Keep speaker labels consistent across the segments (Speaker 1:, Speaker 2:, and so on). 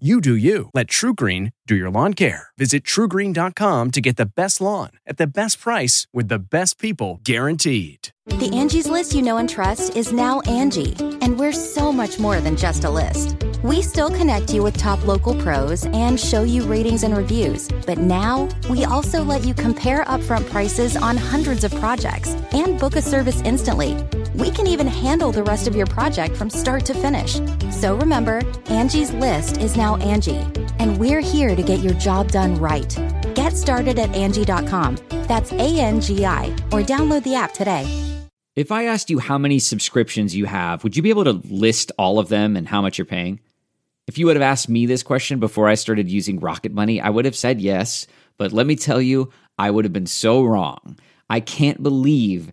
Speaker 1: You do you. Let TrueGreen do your lawn care. Visit truegreen.com to get the best lawn at the best price with the best people guaranteed.
Speaker 2: The Angie's list you know and trust is now Angie, and we're so much more than just a list. We still connect you with top local pros and show you ratings and reviews, but now we also let you compare upfront prices on hundreds of projects and book a service instantly. We can even handle the rest of your project from start to finish. So remember, Angie's list is now Angie, and we're here to get your job done right. Get started at Angie.com. That's A N G I, or download the app today.
Speaker 3: If I asked you how many subscriptions you have, would you be able to list all of them and how much you're paying? If you would have asked me this question before I started using Rocket Money, I would have said yes. But let me tell you, I would have been so wrong. I can't believe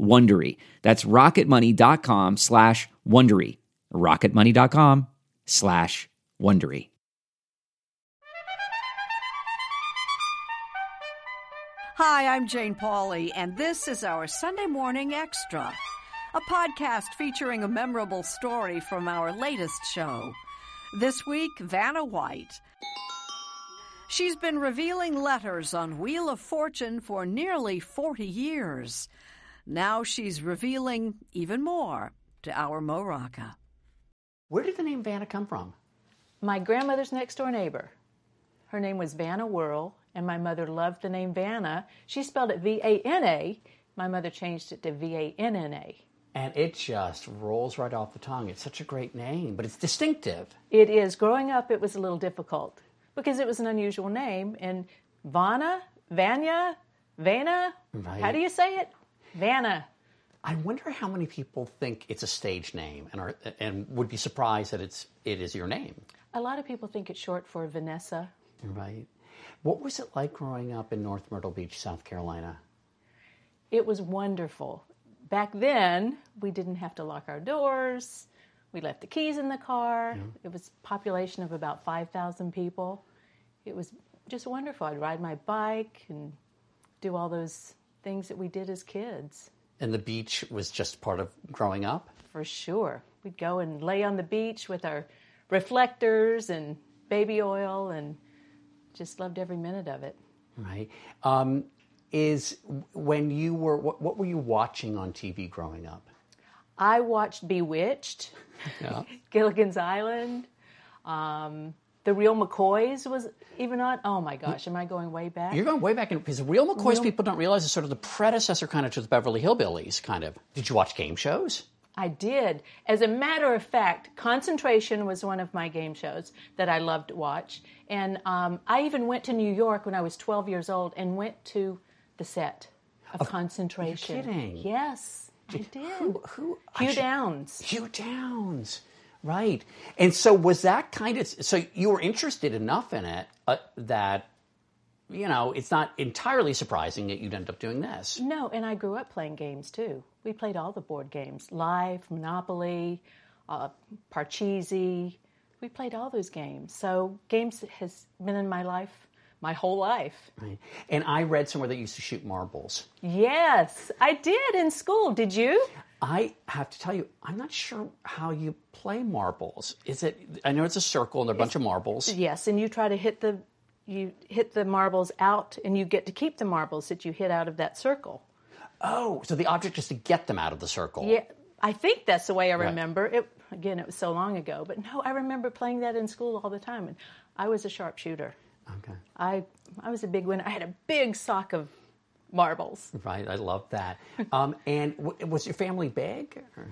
Speaker 3: Wondery. That's rocketmoney.com slash Wondery. rocketmoney.com slash Wondery.
Speaker 4: Hi, I'm Jane Pauley, and this is our Sunday Morning Extra, a podcast featuring a memorable story from our latest show. This week, Vanna White. She's been revealing letters on Wheel of Fortune for nearly 40 years. Now she's revealing even more to our Mo Rocca.
Speaker 5: Where did the name Vanna come from?
Speaker 6: My grandmother's next door neighbor. Her name was Vanna Whirl, and my mother loved the name Vanna. She spelled it V A N A. My mother changed it to V A N N A.
Speaker 5: And it just rolls right off the tongue. It's such a great name, but it's distinctive.
Speaker 6: It is. Growing up, it was a little difficult because it was an unusual name. And Vanna, Vanya, Vanna,
Speaker 5: Right.
Speaker 6: how do you say it? Vanna.
Speaker 5: I wonder how many people think it's a stage name and are and would be surprised that it's it is your name.
Speaker 6: A lot of people think it's short for Vanessa.
Speaker 5: Right. What was it like growing up in North Myrtle Beach, South Carolina?
Speaker 6: It was wonderful. Back then, we didn't have to lock our doors. We left the keys in the car. It was population of about 5,000 people. It was just wonderful. I'd ride my bike and do all those things that we did as kids,
Speaker 5: And the beach was just part of growing up?
Speaker 6: for sure. We'd go and lay on the beach with our reflectors and baby oil and just loved every minute of it.
Speaker 5: Right. Um, is when you were what, what were you watching on TV growing up?
Speaker 6: I watched Bewitched.
Speaker 5: Yeah.
Speaker 6: Gilligan's Island. Um, the Real McCoys was even on. Oh my gosh, am I going way back?
Speaker 5: You're going way back in because the Real McCoys people don't realize is sort of the predecessor kind of to the Beverly Hillbillies kind of. Did you watch game shows?
Speaker 6: I did. As a matter of fact, Concentration was one of my game shows that I loved to watch. And um, I even went to New York when I was 12 years old and went to the set of Concentration.
Speaker 5: kidding.
Speaker 6: Yes, I did.
Speaker 5: Who? who
Speaker 6: Hugh
Speaker 5: should-
Speaker 6: Downs.
Speaker 5: Hugh Downs. Right. And so was that kind of so you were interested enough in it uh, that you know it's not entirely surprising that you'd end up doing this.
Speaker 6: No, and I grew up playing games too. We played all the board games Live, Monopoly, uh, Parcheesi. We played all those games. So, games has been in my life my whole life.
Speaker 5: Right. And I read somewhere that you used to shoot marbles.
Speaker 6: Yes, I did in school. Did you?
Speaker 5: I have to tell you, I'm not sure how you play marbles. Is it? I know it's a circle and there are a bunch of marbles.
Speaker 6: Yes, and you try to hit the you hit the marbles out and you get to keep the marbles that you hit out of that circle.
Speaker 5: Oh, so the object is to get them out of the circle.
Speaker 6: Yeah, I think that's the way I
Speaker 5: Right.
Speaker 6: remember it. Again, it was so long ago, but no, I remember playing that in school all the time, and I was a sharpshooter.
Speaker 5: Okay.
Speaker 6: I I was a big winner. I had a big sock of marbles.
Speaker 5: Right. I love that. Um, and w- was your family big? or-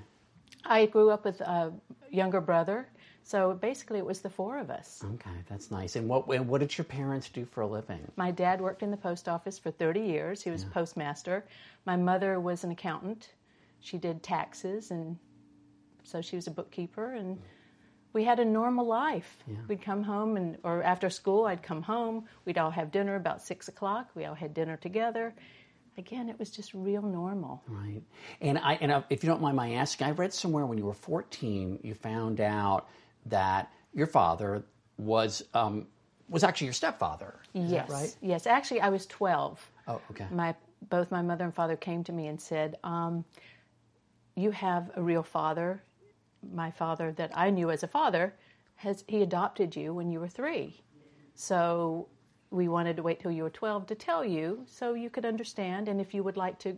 Speaker 6: I grew up with a younger brother, so basically it was the four of us.
Speaker 5: Okay, that's nice. And what and what did your parents do for a living?
Speaker 6: My dad worked in the post office for 30 years. He was a postmaster. My mother was an accountant. She did taxes, and so she was a bookkeeper. And we had a normal life. We'd come home, and or after school, I'd come home. We'd all have dinner about six o'clock. We all had dinner together. Again, it was just real normal.
Speaker 5: Right. And I and if you don't mind my asking, I read somewhere when you were 14, you found out that your father was um, was actually your stepfather.
Speaker 6: Yes,
Speaker 5: right?
Speaker 6: yes. Actually, I was 12.
Speaker 5: Oh, okay.
Speaker 6: my both my mother and father came to me and said, um, "You have a real father. My father, that I knew as a father, has he adopted you when you were three. So we wanted to wait till you were twelve to tell you, so you could understand, and if you would like to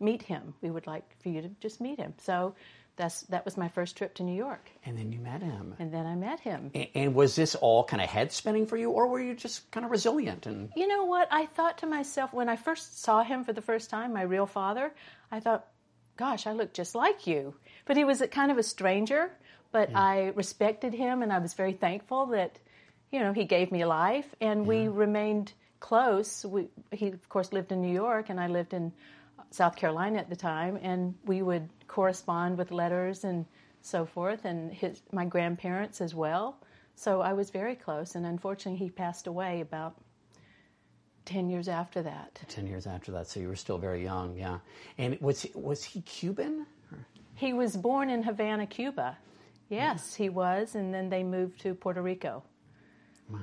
Speaker 6: meet him, we would like for you to just meet him. So that's that was my first trip to New York,
Speaker 5: And then you met him.
Speaker 6: and then I met him.
Speaker 5: A- And was this all kind of head spinning for you, or were you just kind of resilient and
Speaker 6: You know what? I thought to myself when I first saw him for the first time, my real father, I thought, gosh, I look just like you. But he was a kind of a stranger, but I respected him and I was very thankful that, you know, he gave me life and we remained close. We, he, of course, lived in New York and I lived in uh, South Carolina at the time, and we would correspond with letters and so forth, and his, my grandparents as well. So I was very close, and unfortunately, he passed away about 10 years after that.
Speaker 5: 10 years after that? So you were still very young, yeah. And was he, was he Cuban?
Speaker 6: He was born in Havana, Cuba. Yes, mm-hmm. he was, and then they moved to Puerto Rico. Wow.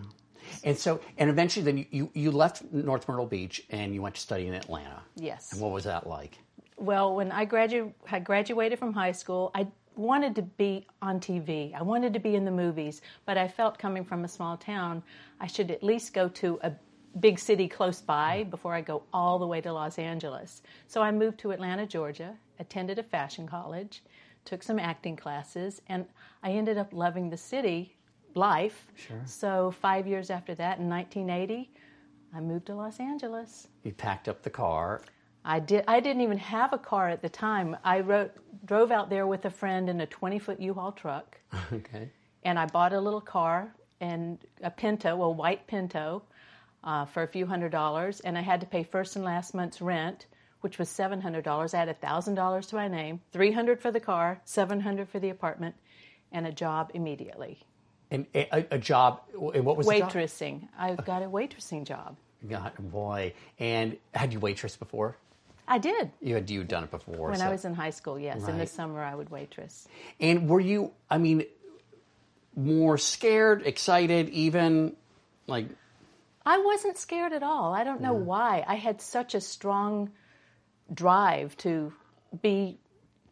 Speaker 5: And so, and eventually, then you, you, you left North Myrtle Beach and you went to study in Atlanta.
Speaker 6: Yes.
Speaker 5: And what was that like?
Speaker 6: Well, when I gradu- had graduated from high school, I wanted to be on TV. I wanted to be in the movies, but I felt coming from a small town, I should at least go to a big city close by mm-hmm. before I go all the way to Los Angeles. So I moved to Atlanta, Georgia, attended a fashion college, took some acting classes, and I ended up loving the city life.
Speaker 5: Sure.
Speaker 6: So 5 years after that in 1980, I moved to Los Angeles.
Speaker 5: You packed up the car.
Speaker 6: I did. I didn't even have a car at the time. I wrote, drove out there with a friend in a 20 foot U-Haul truck,
Speaker 5: Okay.
Speaker 6: and I bought a little car and a Pinto, a white Pinto, uh, for a few hundred dollars, and I had to pay first and last month's rent, which was seven hundred dollars. I had thousand dollars to my name, three hundred for the car, seven hundred for the apartment, and a job immediately.
Speaker 5: And a, a job, and what was the job?
Speaker 6: Waitressing. I've got a waitressing job.
Speaker 5: God, boy. And had you waitressed before?
Speaker 6: I did.
Speaker 5: You had you done it before.
Speaker 6: When
Speaker 5: so-
Speaker 6: I was in high school, yes. In the summer, I would waitress.
Speaker 5: And were you, I mean, more scared, excited, even like,
Speaker 6: I wasn't scared at all. I don't know why. I had such a strong drive to be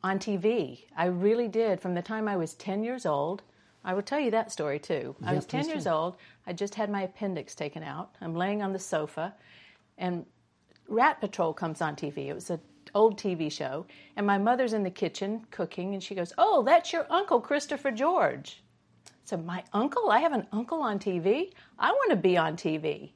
Speaker 6: on TV. I really did. From the time I was 10 years old, I will tell you that story too. I was 10 years
Speaker 5: do.
Speaker 6: old. I just had my appendix taken out. I'm laying on the sofa, and Rat Patrol comes on TV. It was an old TV show, and my mother's in the kitchen cooking, and she goes, "Oh, that's your uncle Christopher George." So my uncle, I have an uncle on TV. I want to be on TV.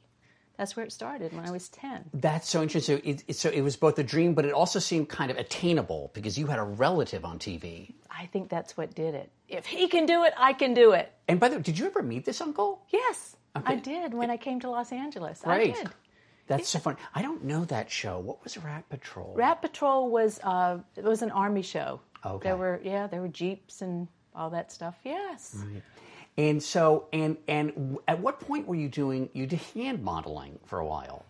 Speaker 6: That's where it started when I was 10.
Speaker 5: that's so interesting. So it, it- so it was both a dream, but it also seemed kind of attainable because you had a relative on TV.
Speaker 6: I think that's what did it. If he can do it, I can do it.
Speaker 5: And by the way, did you ever meet this uncle?
Speaker 6: Yes,
Speaker 5: Okay.
Speaker 6: I did when I came to Los Angeles.
Speaker 5: Great.
Speaker 6: I did.
Speaker 5: That's so funny. I don't know that show. What was Rat Patrol?
Speaker 6: Rat Patrol was uh, it was an army show.
Speaker 5: Okay.
Speaker 6: There were yeah, there were jeeps and all that stuff. Yes.
Speaker 5: And so, and and at what point were you doing? You did hand modeling for a while.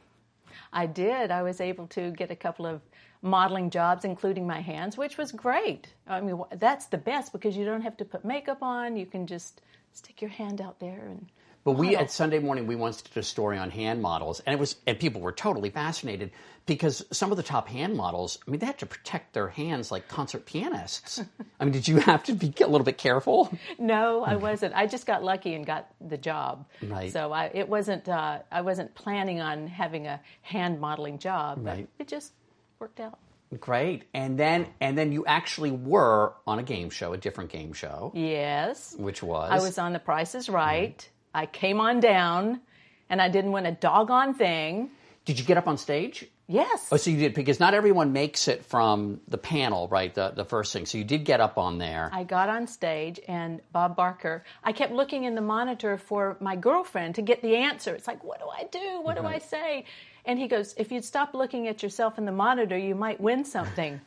Speaker 6: I did. I was able to get a couple of modeling jobs, including my hands, which was great. I mean, that's the best because you don't have to put makeup on. You can just stick your hand out there and.
Speaker 5: But we
Speaker 6: model.
Speaker 5: at Sunday morning we once did a story on hand models, and it was and people were totally fascinated because some of the top hand models, I mean, they had to protect their hands like concert pianists. I mean, did you have to be a little bit careful?
Speaker 6: No, I wasn't. I just got lucky and got the job.
Speaker 5: Right.
Speaker 6: So I, it wasn't. Uh, I wasn't planning on having a hand modeling job. But
Speaker 5: Right.
Speaker 6: It just worked out.
Speaker 5: Great. And then and then you actually were on a game show, a different game show,
Speaker 6: Yes.
Speaker 5: which was
Speaker 6: I was on The Price is Right. I came on down, and I didn't win a doggone thing.
Speaker 5: Did you get up on stage?
Speaker 6: Yes.
Speaker 5: Oh, so you did because not everyone makes it from the panel, right? The the first thing. So you did get up on there.
Speaker 6: I got on stage and Bob Barker, I kept looking in the monitor for my girlfriend to get the answer. It's like, what do I do? What do I mm-hmm. say? And he goes, if you'd stop looking at yourself in the monitor, you might win something.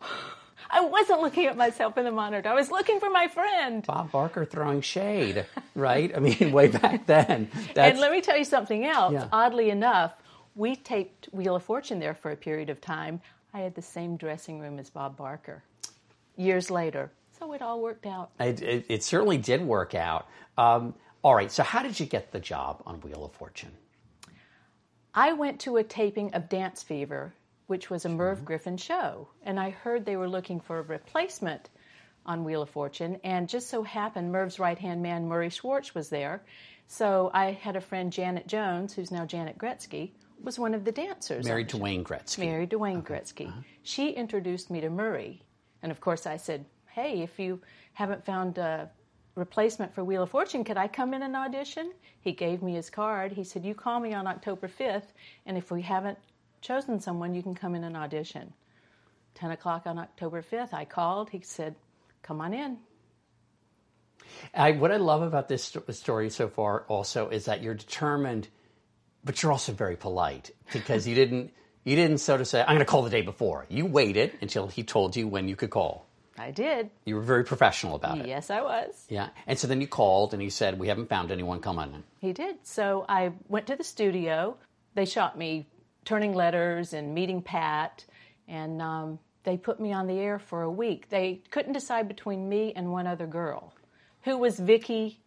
Speaker 6: I wasn't looking at myself in the monitor. I was looking for my friend.
Speaker 5: Bob Barker throwing shade, right? I mean, way back then.
Speaker 6: And let me tell you something else.
Speaker 5: Yeah.
Speaker 6: Oddly enough, we taped Wheel of Fortune there for a period of time. I had the same dressing room as Bob Barker years later. So it all worked out.
Speaker 5: it, it, it certainly did work out. Um, all right. So how did you get the job on Wheel of Fortune?
Speaker 6: I went to a taping of Dance Fever, which was a Merv Griffin show, and I heard they were looking for a replacement on Wheel of Fortune, and just so happened Merv's right hand man, Murray Schwartz, was there. So I had a friend, Janet Jones, who's now Janet Gretzky, was one of the dancers.
Speaker 5: Married to. Wayne Gretzky.
Speaker 6: Married to Wayne uh-huh. Gretzky. Uh-huh. She introduced me to Murray. And of course, I said, Hey, if you haven't found a replacement for Wheel of Fortune, could I come in and audition? He gave me his card. He said, You call me on October 5th, and if we haven't chosen someone, you can come in and audition. 10 o'clock on October 5th, I called. He said, Come on in.
Speaker 5: I, what I love about this sto- story so far also is that you're determined, but you're also very polite because you didn't you didn't sort of say I'm going to call the day before. You waited until he told you when you could call.
Speaker 6: I did.
Speaker 5: You were very professional about it.
Speaker 6: Yes, I was.
Speaker 5: Yeah, and so then you called and he said we haven't found anyone. Come on in.
Speaker 6: He did. So I went to the studio. They shot me turning letters and meeting Pat, and um, they put me on the air for a week. They couldn't decide between me and one other girl, who was Vicky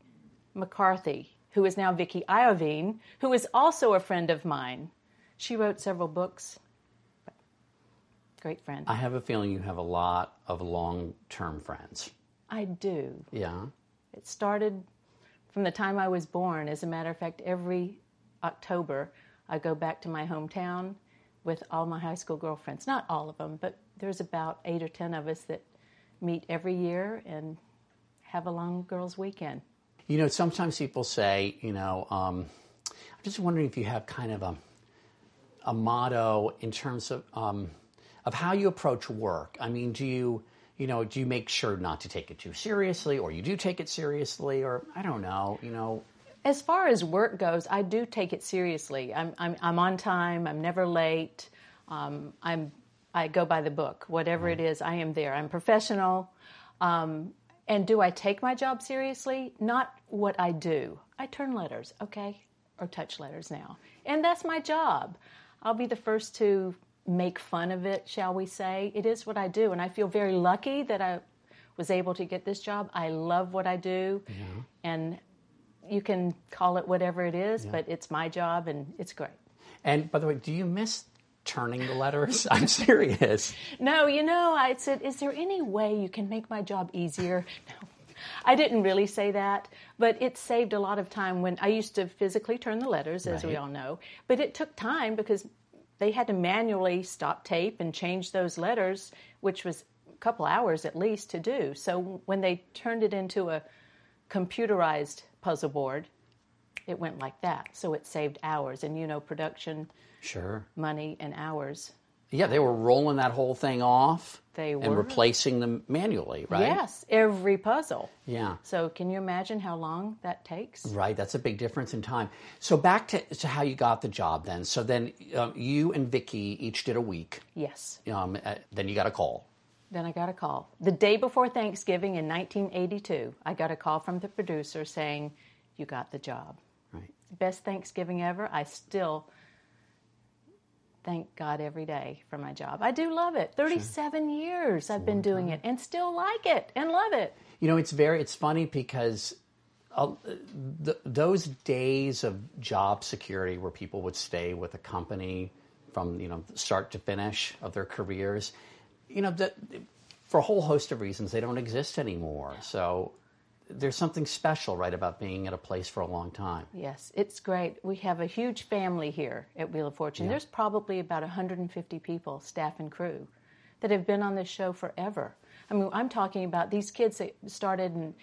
Speaker 6: McCarthy, who is now Vicky Iovine, who is also a friend of mine. She wrote several books. Great friend.
Speaker 5: I have a feeling you have a lot of long-term friends.
Speaker 6: I do.
Speaker 5: Yeah.
Speaker 6: It started from the time I was born. As a matter of fact, every October I go back to my hometown with all my high school girlfriends. Not all of them, but there's about eight or ten of us that meet every year and have a long girls' weekend.
Speaker 5: You know, sometimes people say, you know, um, I'm just wondering if you have kind of a, a motto in terms of um, of how you approach work. I mean, do you, you know, do you make sure not to take it too seriously, or you do take it seriously, or I don't know, you know,
Speaker 6: As far as work goes, I do take it seriously. I'm, I'm, I'm on time. I'm never late. Um, I'm, I go by the book. Whatever it is, I am there. I'm professional. Um, and do I take my job seriously? Not what I do. I turn letters, okay, or touch letters now, and that's my job. I'll be the first to make fun of it, shall we say? It is what I do, and I feel very lucky that I was able to get this job. I love what I do, and you can call it whatever it is, but it's my job and it's great.
Speaker 5: and by the way, do you miss turning the letters? I'm serious.
Speaker 6: No, you know, I said, is there any way you can make my job easier? No. I didn't really say that, but it saved a lot of time when I used to physically turn the letters, as we all know. But it took time because they had to manually stop tape and change those letters, which was a couple hours at least to do. So when they turned it into a computerized puzzle board, it went like that. So it saved hours. And you know, production,
Speaker 5: Sure.
Speaker 6: money, and hours.
Speaker 5: Yeah, they were rolling that whole thing off.
Speaker 6: They
Speaker 5: and
Speaker 6: were.
Speaker 5: replacing them manually, right?
Speaker 6: Yes, every puzzle.
Speaker 5: Yeah.
Speaker 6: So can you imagine how long that takes?
Speaker 5: Right, that's a big difference in time. So back to, to how you got the job then. So then um, you and Vicky each did a week.
Speaker 6: Yes.
Speaker 5: Um, uh, then you got a call.
Speaker 6: Then I got a call. The day before Thanksgiving in 1982, I got a call from the producer saying, You got the job.
Speaker 5: Right.
Speaker 6: Best Thanksgiving ever. I still thank God every day for my job. I do love it. 37 years I've been doing it and still like it and love it.
Speaker 5: You know, it's very it's funny because uh, th- those days of job security where people would stay with a company from you know start to finish of their careers, you know, that for a whole host of reasons they don't exist anymore. So there's something special, right, about being at a place for a long time.
Speaker 6: Yes, it's great. We have a huge family here at Wheel of Fortune. There's probably about 150 people, staff and crew, that have been on this show forever. I mean, I'm talking about these kids that started in,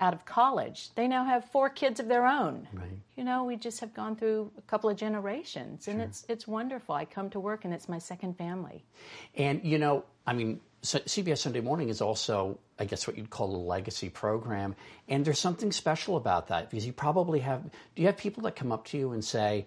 Speaker 6: out of college. They now have four kids of their own.
Speaker 5: Right.
Speaker 6: You know, we just have gone through a couple of generations, and it's it's wonderful. I come to work, and it's my second family.
Speaker 5: And you know, I mean, so CBS Sunday Morning is also, I guess, what you'd call a legacy program. And there's something special about that because you probably have. Do you have people that come up to you and say,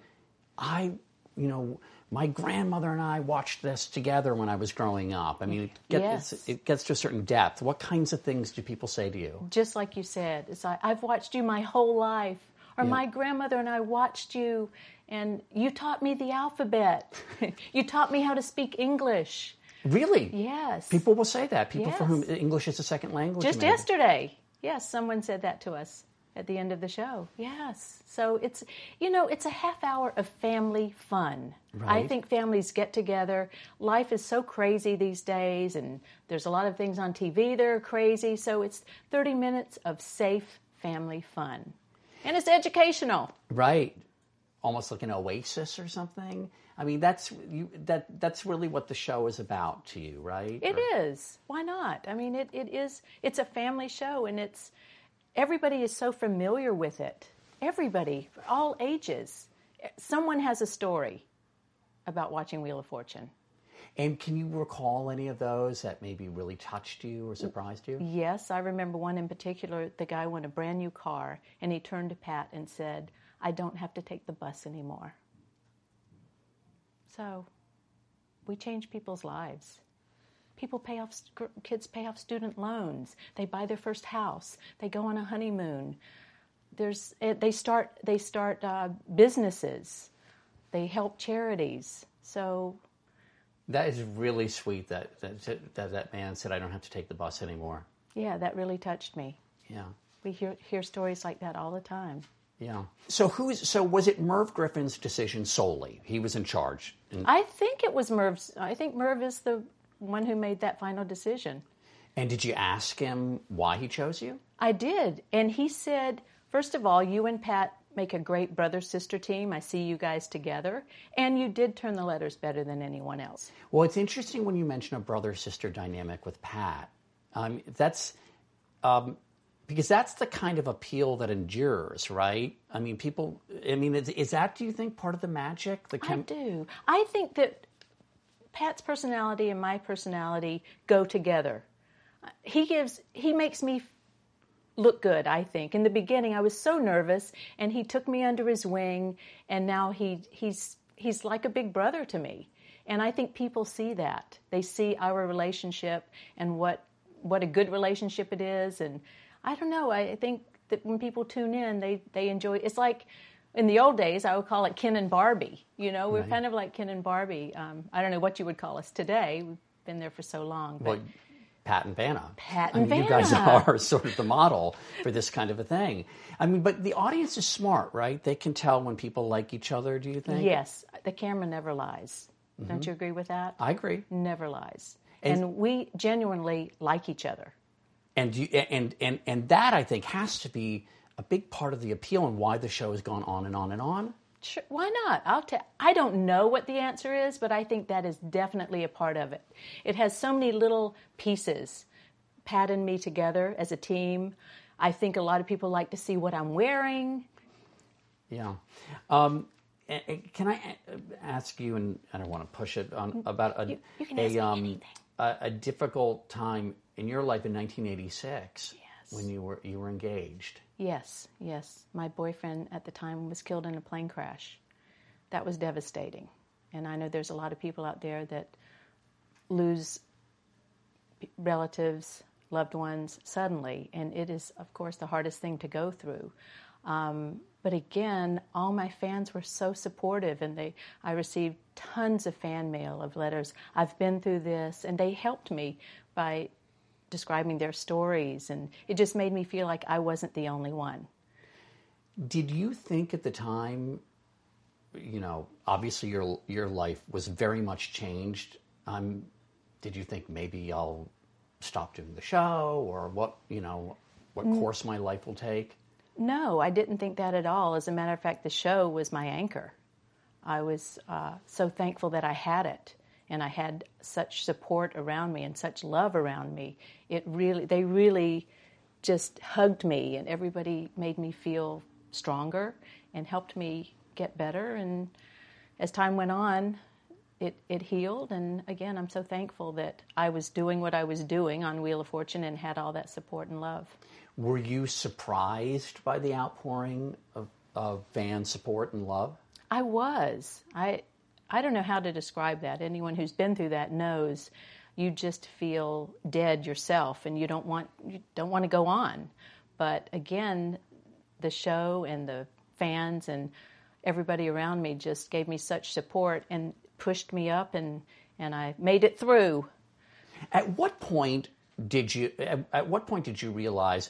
Speaker 5: "I, you know." My grandmother and I watched this together when I was growing up. I mean, it, get,
Speaker 6: Yes.
Speaker 5: it gets to a certain depth. What kinds of things do people say to you?
Speaker 6: just like you said. It's like I've watched you my whole life, or
Speaker 5: Yeah.
Speaker 6: my grandmother and I watched you, and you taught me the alphabet. you taught me how to speak English.
Speaker 5: Really?
Speaker 6: Yes.
Speaker 5: People will say that. People for whom English is a second language.
Speaker 6: Just
Speaker 5: maybe.
Speaker 6: yesterday, yes, someone said that to us at the end of the show. Yes. So it's you know it's a half hour of family fun.
Speaker 5: Right.
Speaker 6: I think families get together. Life is so crazy these days, and there's a lot of things on TV that are crazy. So it's 30 minutes of safe family fun, and it's educational.
Speaker 5: Right. Almost like an oasis or something. I mean, that's you. That that's really what the show is about to you, right?
Speaker 6: It
Speaker 5: Or-
Speaker 6: is. Why not? I mean, it, it is. It's a family show, and it's everybody is so familiar with it. Everybody, all ages. Someone has a story about watching Wheel of Fortune.
Speaker 5: And can you recall any of those that maybe really touched you or surprised you?
Speaker 6: Yes, I remember one in particular. The guy won a brand new car, and he turned to Pat and said, "I don't have to take the bus anymore." So, we change people's lives. People pay off, kids pay off student loans. They buy their first house. They go on a honeymoon. There's, they start, they start uh, businesses. They help charities. So,
Speaker 5: That is really sweet. That that that, that man said, "I don't have to take the bus anymore."
Speaker 6: yeah, that really touched me.
Speaker 5: Yeah.
Speaker 6: We hear, hear stories like that all the time.
Speaker 5: Yeah. So who's so was it Merv Griffin's decision solely? He was in charge. And,
Speaker 6: I think it was Merv's. I think Merv is the one who made that final decision.
Speaker 5: and did you ask him why he chose you?
Speaker 6: I did. And he said, first of all, you and Pat make a great brother sister team. I see you guys together. And you did turn the letters better than anyone else.
Speaker 5: Well, it's interesting when you mention a brother sister dynamic with Pat. Um, that's um, because that's the kind of appeal that endures, right? I mean, people. I mean, is, is that do you think part of the magic? The
Speaker 6: I
Speaker 5: chem-
Speaker 6: do. I think that Pat's personality and my personality go together. He gives, he makes me look good, I think. In the beginning, I was so nervous, and he took me under his wing, and now he, he's, he's like a big brother to me. And I think people see that. They see our relationship and what, what a good relationship it is. And I don't know, I think that when people tune in, they, they enjoy It's like, in the old days, I would call it Ken and Barbie. You know, we're kind of like Ken and Barbie. Um, I don't know what you would call us today. We've been there for so long. But
Speaker 5: Well, Pat and Vanna.
Speaker 6: Pat
Speaker 5: I
Speaker 6: and
Speaker 5: mean, You guys are sort of the model for this kind of a thing. I mean, but the audience is smart, right? They can tell when people like each other. Do you think?
Speaker 6: yes, the camera never lies. Don't you agree with that?
Speaker 5: I agree.
Speaker 6: never lies.
Speaker 5: And-
Speaker 6: And, we genuinely like each other.
Speaker 5: And you, and and and that I think has to be a big part of the appeal and why the show has gone on and on and on.
Speaker 6: Sure, why not? I'll tell. I don't know what the answer is, but I think that is definitely a part of it. It has so many little pieces. Pat and me together as a team. I think a lot of people like to see what I'm wearing.
Speaker 5: Yeah. Um, can I ask you, and I don't want to push it on about a
Speaker 6: You- you can ask me
Speaker 5: a, um, a a difficult time in your life in 1986 when you were you were engaged.
Speaker 6: Yes, yes. My boyfriend at the time was killed in a plane crash. That was devastating. And I know there's a lot of people out there that lose relatives, loved ones suddenly. And it is, of course, the hardest thing to go through. Um, but again, all my fans were so supportive, and they I received tons of fan mail of letters. I've been through this, and they helped me by describing their stories, and it just made me feel like I wasn't the only one.
Speaker 5: Did you think at the time, you know, obviously your your life was very much changed. Um, did you think maybe I'll stop doing the show or what? You know, what course my life will take?
Speaker 6: No, I didn't think that at all. As a matter of fact, the show was my anchor. I was uh, so thankful that I had it, and I had such support around me and such love around me. It really, they really just hugged me, and everybody made me feel stronger and helped me get better. And as time went on, it, it healed. And again, I'm so thankful that I was doing what I was doing on Wheel of Fortune and had all that support and love.
Speaker 5: Were you surprised by the outpouring of, of fan support and love?
Speaker 6: I was. I I don't know how to describe that. Anyone who's been through that knows you just feel dead yourself and you don't want you don't want to go on. But again, the show and the fans and everybody around me just gave me such support and pushed me up and and I made it through.
Speaker 5: At what point did you at, at what point did you realize,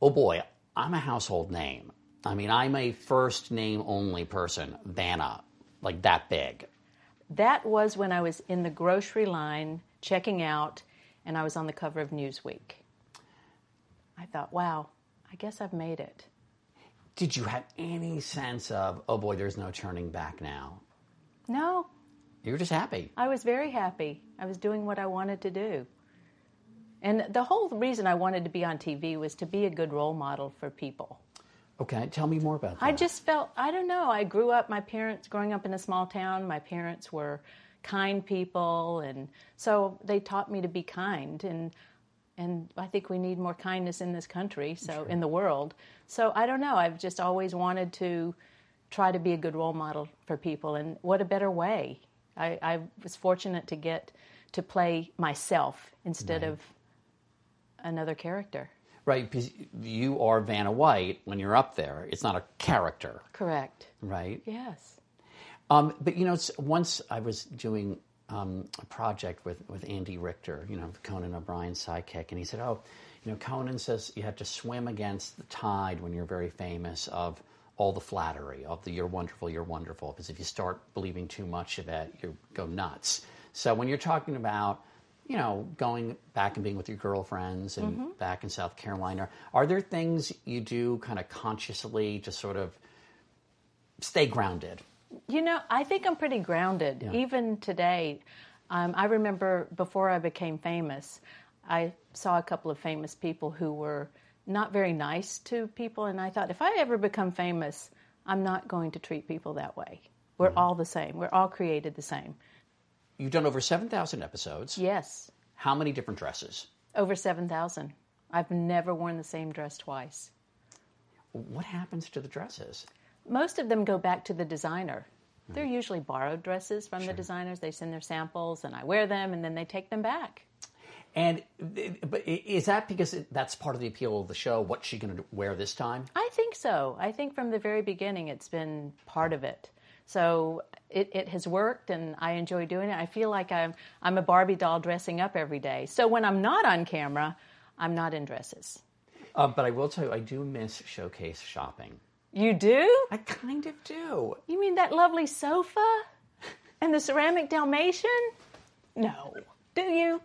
Speaker 5: oh boy, I'm a household name. I mean, I'm a first name only person, Vanna, like that big.
Speaker 6: That was when I was in the grocery line checking out and I was on the cover of Newsweek. I thought, wow, I guess I've made it.
Speaker 5: Did you have any sense of, oh boy, there's no turning back now?
Speaker 6: No,
Speaker 5: You were just happy.
Speaker 6: I was very happy. I was doing what I wanted to do. And the whole reason I wanted to be on TV was to be a good role model for people.
Speaker 5: Okay, tell me more about that.
Speaker 6: I just felt, I don't know, I grew up, my parents, growing up in a small town, my parents were kind people, and so they taught me to be kind. And, and I think we need more kindness in this country, so in the world. So I don't know, I've just always wanted to try to be a good role model for people, and what a better way. I, I was fortunate to get to play myself instead of another character.
Speaker 5: Right, because you are Vanna White when you're up there. It's not a character,
Speaker 6: Correct.
Speaker 5: right?
Speaker 6: Yes.
Speaker 5: Um, but you know, it's- once I was doing um, a project with, with Andy Richter, you know, Conan O'Brien's sidekick, and he said, "Oh, you know, Conan says you have to swim against the tide when you're very famous of all the flattery of the you're wonderful, you're wonderful, because if you start believing too much of it, you go nuts." So when you're talking about you know, going back and being with your girlfriends and back in South Carolina, are there things you do kind of consciously to sort of stay grounded?
Speaker 6: You know, I think I'm pretty grounded. Even today, um, I remember before I became famous, I saw a couple of famous people who were not very nice to people, and I thought, if I ever become famous, I'm not going to treat people that way. We're all the same. We're all created the same.
Speaker 5: You've done over 7,000 episodes.
Speaker 6: Yes,
Speaker 5: How many different dresses?
Speaker 6: over 7,000. I've never worn the same dress twice.
Speaker 5: What happens to the dresses?
Speaker 6: Most of them go back to the designer. Hmm. They're usually borrowed dresses from the designers. They send their samples, and I wear them, and then they take them back.
Speaker 5: And but is that because it, that's part of the appeal of the show? What's she going to wear this time?
Speaker 6: I think so. I think from the very beginning it's been part of it. So it, it has worked and I enjoy doing it. I feel like I'm, I'm a Barbie doll dressing up every day. So when I'm not on camera, I'm not in dresses.
Speaker 5: Uh, but I will tell you, I do miss showcase shopping.
Speaker 6: You do?
Speaker 5: I kind of do.
Speaker 6: You mean that lovely sofa and the ceramic Dalmatian? No. Do you?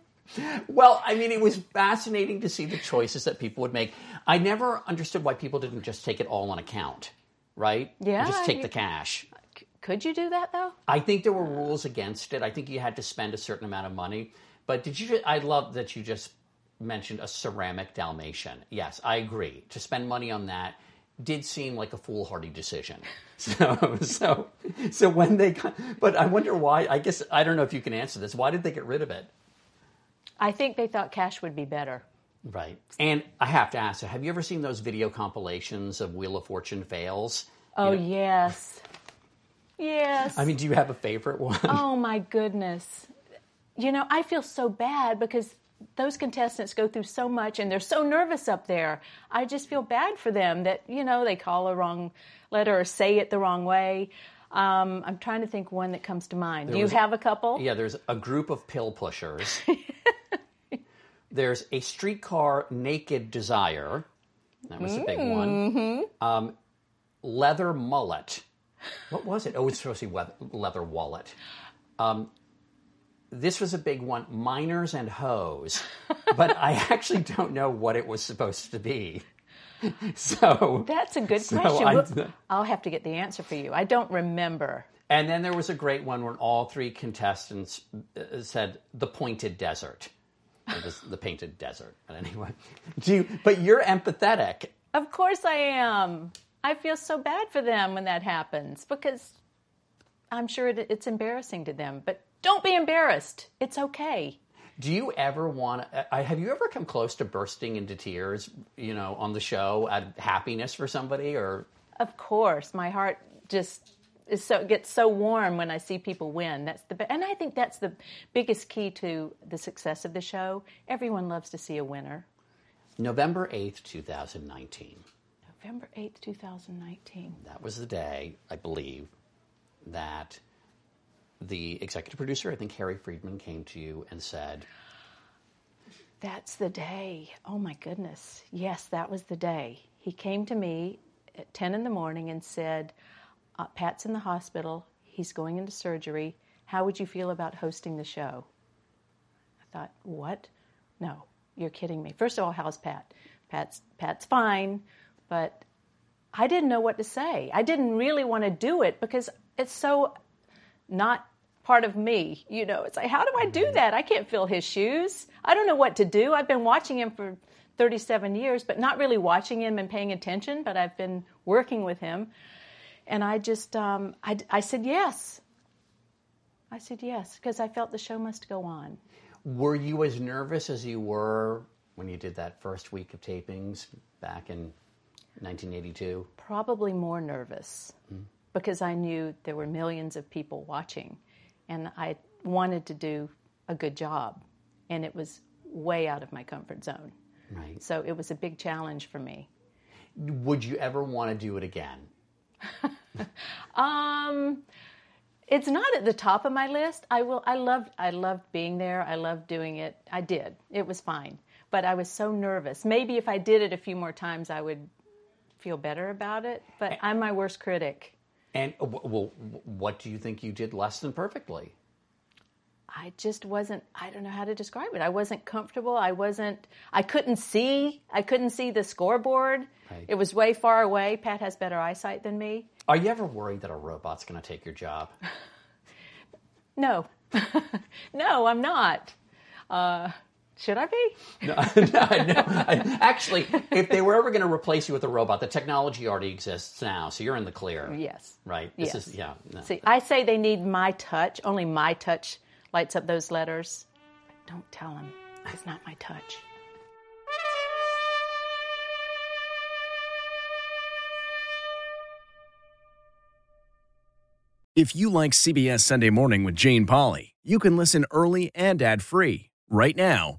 Speaker 5: Well, I mean, it was fascinating to see the choices that people would make. I never understood why people didn't just take it all on account, right?
Speaker 6: Yeah,
Speaker 5: Just take
Speaker 6: you-
Speaker 5: the cash.
Speaker 6: Could you do that though?
Speaker 5: I think there were rules against it. I think you had to spend a certain amount of money. But did you? I love that you just mentioned a ceramic Dalmatian. Yes, I agree. To spend money on that did seem like a foolhardy decision. So, so, so when they, got- but I wonder why. I guess I don't know if you can answer this. Why did they get rid of it?
Speaker 6: I think they thought cash would be better.
Speaker 5: Right. And I have to ask, have you ever seen those video compilations of Wheel of Fortune fails?
Speaker 6: Oh,
Speaker 5: You know-
Speaker 6: yes. Yes.
Speaker 5: I mean, do you have a favorite one?
Speaker 6: Oh my goodness. You know, I feel so bad because those contestants go through so much and they're so nervous up there. I just feel bad for them that, you know, they call a wrong letter or say it the wrong way. Um, I'm trying to think one that comes to mind. Do you have a couple?
Speaker 5: Yeah, there's a group of pill pushers. there's a streetcar naked desire. That was a big one. Um, leather mullet. What was it? Oh, it's supposed to be leather wallet. Um, this was a big one miners and hoes, but I actually don't know what it was supposed to be. So
Speaker 6: That's a good
Speaker 5: so
Speaker 6: question.
Speaker 5: I-
Speaker 6: Well, I'll have to get the answer for you. I don't remember.
Speaker 5: and then there was a great one when all three contestants uh, said the pointed desert. The painted desert. But anyway, do you, but you're empathetic.
Speaker 6: Of course I am. I feel so bad for them when that happens because I'm sure it, it's embarrassing to them. But don't be embarrassed. It's okay.
Speaker 5: Do you ever want to? Have you ever come close to bursting into tears? You know, on the show, at happiness for somebody, or
Speaker 6: Of course, my heart just is so gets so warm when I see people win. That's the and I think that's the biggest key to the success of the show. Everyone loves to see a winner.
Speaker 5: November eighth, two thousand nineteen.
Speaker 6: November eighth, two thousand nineteen.
Speaker 5: That was the day, I believe, that the executive producer, I think Harry Friedman, came to you and said,
Speaker 6: That's the day. Oh my goodness. Yes, that was the day. He came to me at 10 in the morning and said, uh, Pat's in the hospital. He's going into surgery. How would you feel about hosting the show? I thought, what? No, you're kidding me. First of all, how's Pat? Pat's, Pat's fine, but I didn't know what to say. I didn't really want to do it because it's so not part of me. You know, it's like, how do I do that? I can't fill his shoes. I don't know what to do. I've been watching him for 37 years, but not really watching him and paying attention, but I've been working with him. And I just, um, I, I said yes. I said yes, because I felt the show must go on.
Speaker 5: Were you as nervous as you were when you did that first week of tapings back in 1982?
Speaker 6: Probably more nervous because I knew there were millions of people watching and I wanted to do a good job. And it was way out of my comfort zone.
Speaker 5: Right.
Speaker 6: So it was a big challenge for me.
Speaker 5: Would you ever want to do it again?
Speaker 6: Um, it's not at the top of my list. I will. I loved. I loved being there. I loved doing it. I did. It was fine, but I was so nervous. Maybe if I did it a few more times, I would feel better about it. But I'm my worst critic.
Speaker 5: And uh, well, what do you think you did less than perfectly?
Speaker 6: I just wasn't. I don't know how to describe it. I wasn't comfortable. I wasn't. I couldn't see. I couldn't see the scoreboard.
Speaker 5: Right.
Speaker 6: It was way far away. Pat has better eyesight than me.
Speaker 5: Are you ever worried that a robot's going to take your job?
Speaker 6: No, no, I'm not. Uh, should I be?
Speaker 5: no, no. I- Actually, if they were ever going to replace you with a robot, the technology already exists now, so you're in the clear.
Speaker 6: Yes.
Speaker 5: Right. This
Speaker 6: Yes.
Speaker 5: is yeah. no.
Speaker 6: See, I say they need my touch. Only my touch lights up those letters. Don't tell them it's not my touch.
Speaker 1: If you like CBS Sunday Morning with Jane Pauley, you can listen early and ad-free right now